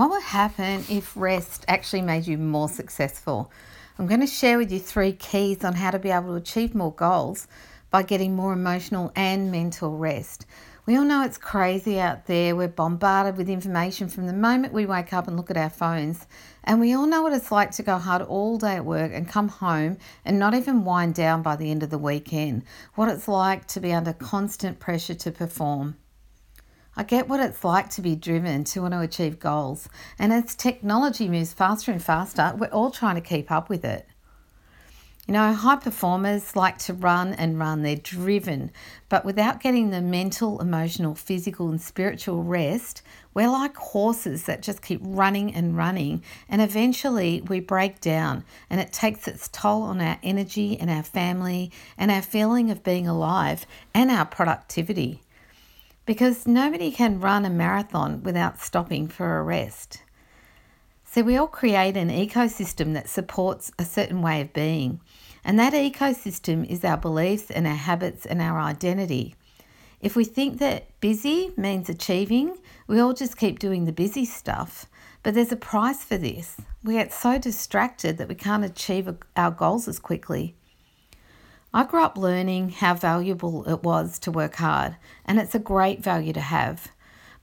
What would happen if rest actually made you more successful? I'm going to share with you three keys on how to be able to achieve more goals by getting more emotional and mental rest. We all know it's crazy out there. We're bombarded with information from the moment we wake up and look at our phones. And we all know what it's like to go hard all day at work and come home and not even wind down by the end of the weekend. What it's like to be under constant pressure to perform. I get what it's like to be driven to want to achieve goals. And as technology moves faster and faster, we're all trying to keep up with it. You know, high performers like to run and run, they're driven, but without getting the mental, emotional, physical, and spiritual rest, we're like horses that just keep running and running, and eventually we break down, and it takes its toll on our energy and our family and our feeling of being alive and our productivity. Because nobody can run a marathon without stopping for a rest. So, we all create an ecosystem that supports a certain way of being. And that ecosystem is our beliefs and our habits and our identity. If we think that busy means achieving, we all just keep doing the busy stuff. But there's a price for this. We get so distracted that we can't achieve our goals as quickly. I grew up learning how valuable it was to work hard, and it's a great value to have.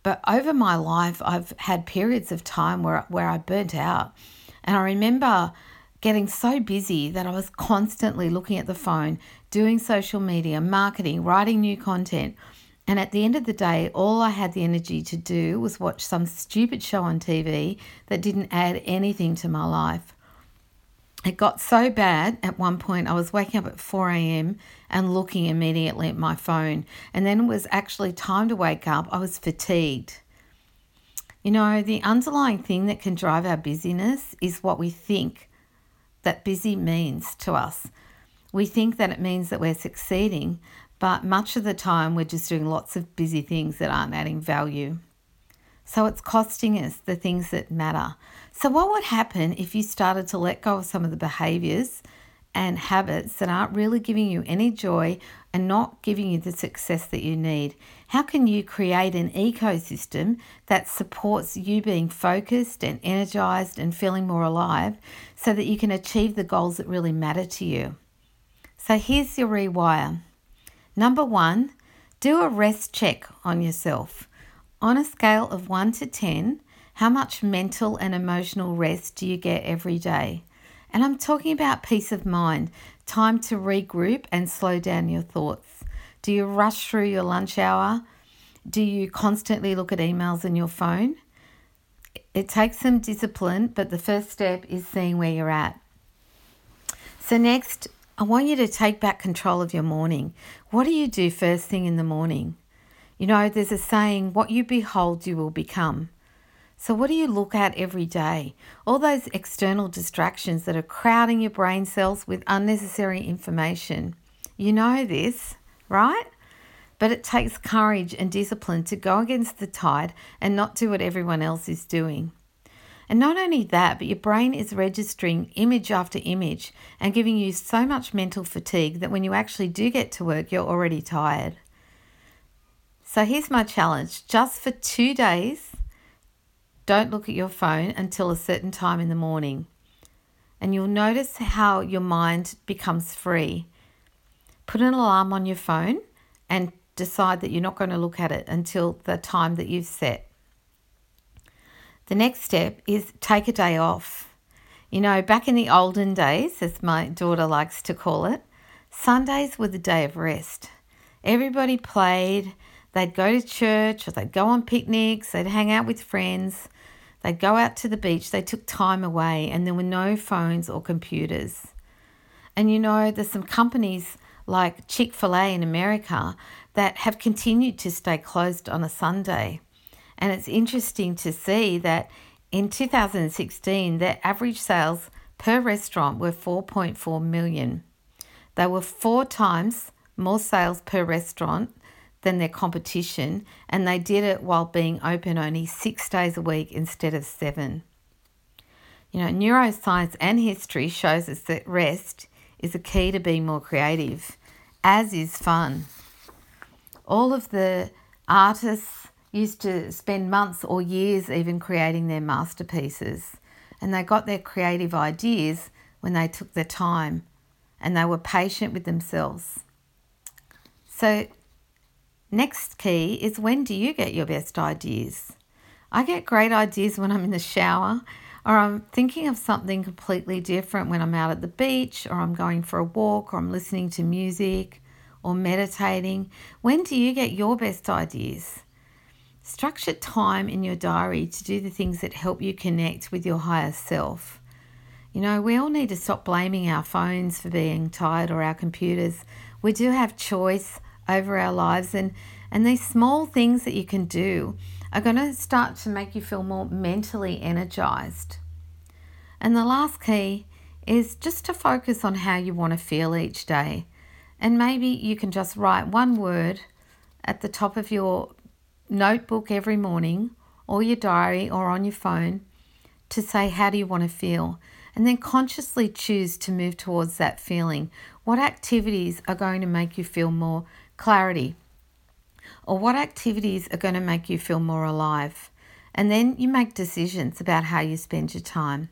But over my life, I've had periods of time where, where I burnt out. And I remember getting so busy that I was constantly looking at the phone, doing social media, marketing, writing new content. And at the end of the day, all I had the energy to do was watch some stupid show on TV that didn't add anything to my life. It got so bad at one point, I was waking up at 4 a.m. and looking immediately at my phone. And then it was actually time to wake up. I was fatigued. You know, the underlying thing that can drive our busyness is what we think that busy means to us. We think that it means that we're succeeding, but much of the time we're just doing lots of busy things that aren't adding value. So it's costing us the things that matter. So, what would happen if you started to let go of some of the behaviors and habits that aren't really giving you any joy and not giving you the success that you need? How can you create an ecosystem that supports you being focused and energized and feeling more alive so that you can achieve the goals that really matter to you? So, here's your rewire. Number one, do a rest check on yourself. On a scale of 1 to 10, how much mental and emotional rest do you get every day? And I'm talking about peace of mind, time to regroup and slow down your thoughts. Do you rush through your lunch hour? Do you constantly look at emails in your phone? It takes some discipline, but the first step is seeing where you're at. So, next, I want you to take back control of your morning. What do you do first thing in the morning? You know, there's a saying, what you behold, you will become. So, what do you look at every day? All those external distractions that are crowding your brain cells with unnecessary information. You know this, right? But it takes courage and discipline to go against the tide and not do what everyone else is doing. And not only that, but your brain is registering image after image and giving you so much mental fatigue that when you actually do get to work, you're already tired. So here's my challenge just for two days, don't look at your phone until a certain time in the morning. And you'll notice how your mind becomes free. Put an alarm on your phone and decide that you're not going to look at it until the time that you've set. The next step is take a day off. You know, back in the olden days, as my daughter likes to call it, Sundays were the day of rest. Everybody played, They'd go to church or they'd go on picnics, they'd hang out with friends, they'd go out to the beach, they took time away, and there were no phones or computers. And you know, there's some companies like Chick fil A in America that have continued to stay closed on a Sunday. And it's interesting to see that in 2016, their average sales per restaurant were 4.4 million. They were four times more sales per restaurant than their competition, and they did it while being open only six days a week instead of seven. You know, neuroscience and history shows us that rest is a key to being more creative, as is fun. All of the artists used to spend months or years even creating their masterpieces. And they got their creative ideas when they took their time and they were patient with themselves. So, next key is when do you get your best ideas? I get great ideas when I'm in the shower or I'm thinking of something completely different when I'm out at the beach or I'm going for a walk or I'm listening to music or meditating. When do you get your best ideas? Structure time in your diary to do the things that help you connect with your higher self. You know, we all need to stop blaming our phones for being tired or our computers. We do have choice over our lives, and, and these small things that you can do are going to start to make you feel more mentally energized. And the last key is just to focus on how you want to feel each day. And maybe you can just write one word at the top of your notebook every morning or your diary or on your phone to say, How do you want to feel? And then consciously choose to move towards that feeling. What activities are going to make you feel more clarity? Or what activities are going to make you feel more alive? And then you make decisions about how you spend your time.